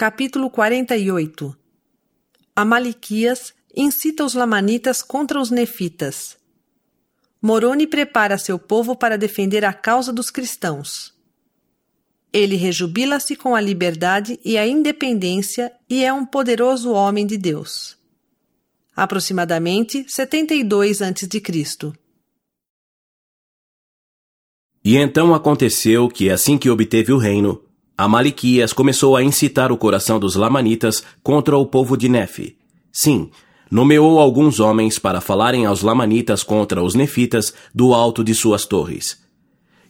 Capítulo 48 Amaliquias incita os lamanitas contra os nefitas. Moroni prepara seu povo para defender a causa dos cristãos. Ele rejubila-se com a liberdade e a independência e é um poderoso homem de Deus. Aproximadamente 72 a.C. E então aconteceu que, assim que obteve o reino, Amaliquias começou a incitar o coração dos Lamanitas contra o povo de Nefe. Sim, nomeou alguns homens para falarem aos Lamanitas contra os Nefitas do alto de suas torres.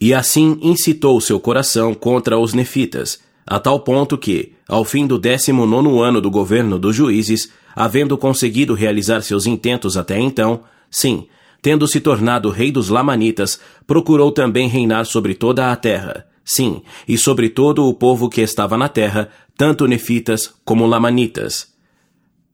E assim incitou seu coração contra os Nefitas, a tal ponto que, ao fim do décimo nono ano do governo dos juízes, havendo conseguido realizar seus intentos até então, sim, tendo se tornado rei dos Lamanitas, procurou também reinar sobre toda a terra, sim, e sobre todo o povo que estava na terra, tanto nefitas como lamanitas.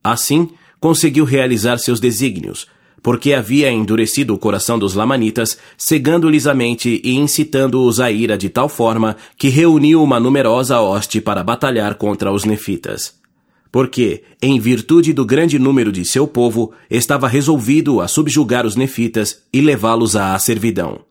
Assim, conseguiu realizar seus desígnios, porque havia endurecido o coração dos lamanitas, cegando-lhes a mente e incitando-os à ira de tal forma que reuniu uma numerosa hoste para batalhar contra os nefitas porque, em virtude do grande número de seu povo, estava resolvido a subjugar os nefitas e levá-los à servidão.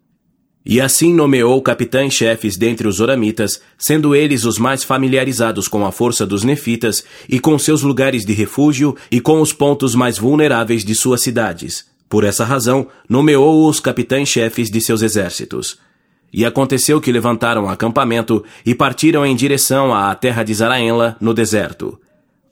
E assim nomeou capitães-chefes dentre os oramitas, sendo eles os mais familiarizados com a força dos nefitas e com seus lugares de refúgio e com os pontos mais vulneráveis de suas cidades. Por essa razão, nomeou os capitães-chefes de seus exércitos. E aconteceu que levantaram acampamento e partiram em direção à terra de Zaraenla, no deserto.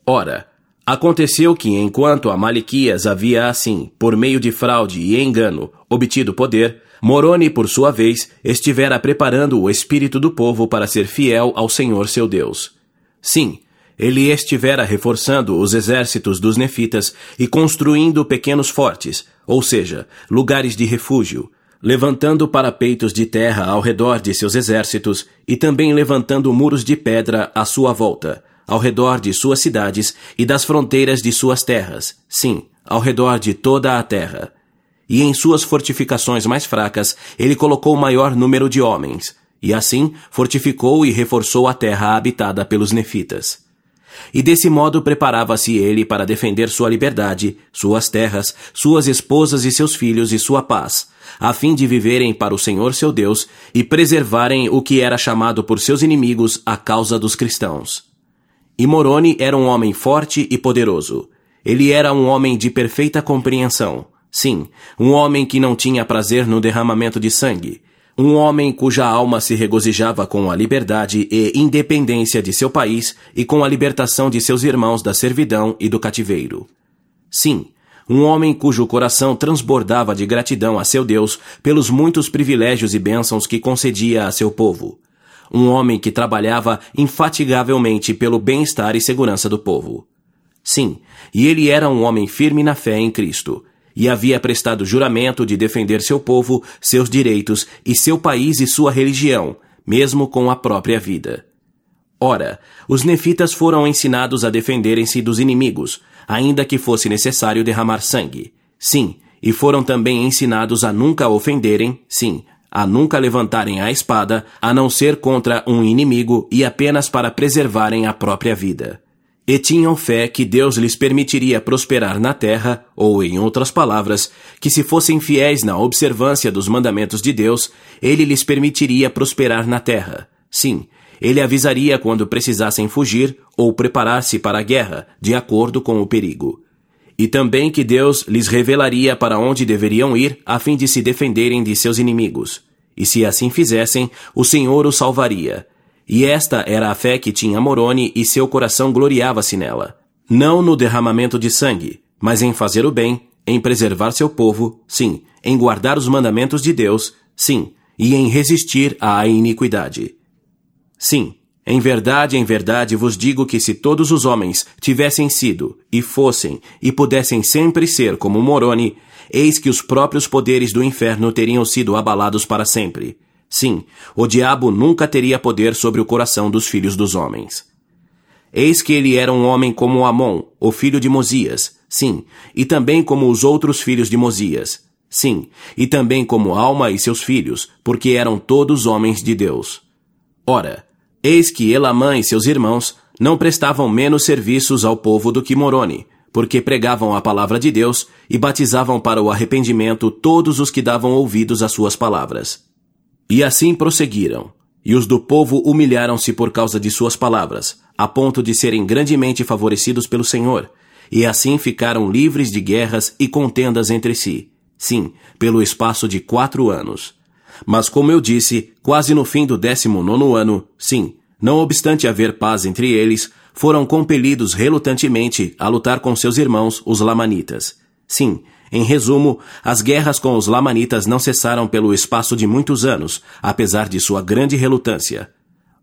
Ora, aconteceu que enquanto Amalequias havia assim, por meio de fraude e engano, obtido poder, Moroni, por sua vez, estivera preparando o espírito do povo para ser fiel ao Senhor seu Deus. Sim, ele estivera reforçando os exércitos dos nefitas e construindo pequenos fortes, ou seja, lugares de refúgio, levantando parapeitos de terra ao redor de seus exércitos e também levantando muros de pedra à sua volta, ao redor de suas cidades e das fronteiras de suas terras, sim, ao redor de toda a terra. E em suas fortificações mais fracas, ele colocou maior número de homens, e assim fortificou e reforçou a terra habitada pelos nefitas. E desse modo preparava-se ele para defender sua liberdade, suas terras, suas esposas e seus filhos e sua paz, a fim de viverem para o Senhor seu Deus e preservarem o que era chamado por seus inimigos a causa dos cristãos. E Moroni era um homem forte e poderoso. Ele era um homem de perfeita compreensão. Sim, um homem que não tinha prazer no derramamento de sangue. Um homem cuja alma se regozijava com a liberdade e independência de seu país e com a libertação de seus irmãos da servidão e do cativeiro. Sim, um homem cujo coração transbordava de gratidão a seu Deus pelos muitos privilégios e bênçãos que concedia a seu povo um homem que trabalhava infatigavelmente pelo bem-estar e segurança do povo. Sim, e ele era um homem firme na fé em Cristo, e havia prestado juramento de defender seu povo, seus direitos e seu país e sua religião, mesmo com a própria vida. Ora, os nefitas foram ensinados a defenderem-se dos inimigos, ainda que fosse necessário derramar sangue. Sim, e foram também ensinados a nunca ofenderem, sim, a nunca levantarem a espada, a não ser contra um inimigo e apenas para preservarem a própria vida. E tinham fé que Deus lhes permitiria prosperar na terra, ou, em outras palavras, que se fossem fiéis na observância dos mandamentos de Deus, ele lhes permitiria prosperar na terra. Sim, ele avisaria quando precisassem fugir ou preparar-se para a guerra, de acordo com o perigo e também que Deus lhes revelaria para onde deveriam ir a fim de se defenderem de seus inimigos. E se assim fizessem, o Senhor os salvaria. E esta era a fé que tinha Moroni e seu coração gloriava-se nela. Não no derramamento de sangue, mas em fazer o bem, em preservar seu povo, sim, em guardar os mandamentos de Deus, sim, e em resistir à iniquidade. Sim, em verdade, em verdade vos digo que se todos os homens tivessem sido, e fossem, e pudessem sempre ser como Moroni, eis que os próprios poderes do inferno teriam sido abalados para sempre. Sim, o diabo nunca teria poder sobre o coração dos filhos dos homens. Eis que ele era um homem como Amon, o filho de Mosias, sim, e também como os outros filhos de Mosias, sim, e também como Alma e seus filhos, porque eram todos homens de Deus. Ora, Eis que Elamã e seus irmãos não prestavam menos serviços ao povo do que Moroni, porque pregavam a palavra de Deus e batizavam para o arrependimento todos os que davam ouvidos às suas palavras. E assim prosseguiram. E os do povo humilharam-se por causa de suas palavras, a ponto de serem grandemente favorecidos pelo Senhor, e assim ficaram livres de guerras e contendas entre si. Sim, pelo espaço de quatro anos. Mas como eu disse, quase no fim do décimo nono ano, sim, não obstante haver paz entre eles, foram compelidos relutantemente a lutar com seus irmãos, os Lamanitas. Sim, em resumo, as guerras com os Lamanitas não cessaram pelo espaço de muitos anos, apesar de sua grande relutância.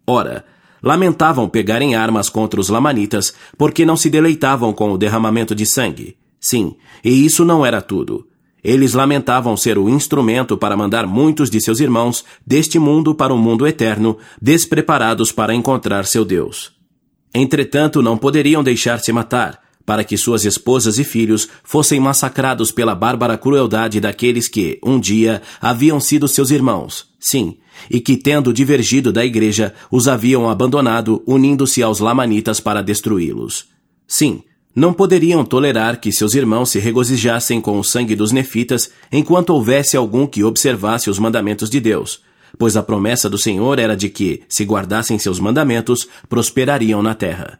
Ora, lamentavam pegarem armas contra os Lamanitas porque não se deleitavam com o derramamento de sangue. Sim, e isso não era tudo. Eles lamentavam ser o instrumento para mandar muitos de seus irmãos deste mundo para o mundo eterno, despreparados para encontrar seu Deus. Entretanto, não poderiam deixar-se matar, para que suas esposas e filhos fossem massacrados pela bárbara crueldade daqueles que, um dia, haviam sido seus irmãos, sim, e que, tendo divergido da igreja, os haviam abandonado, unindo-se aos lamanitas para destruí-los. Sim, não poderiam tolerar que seus irmãos se regozijassem com o sangue dos nefitas enquanto houvesse algum que observasse os mandamentos de Deus, pois a promessa do Senhor era de que, se guardassem seus mandamentos, prosperariam na terra.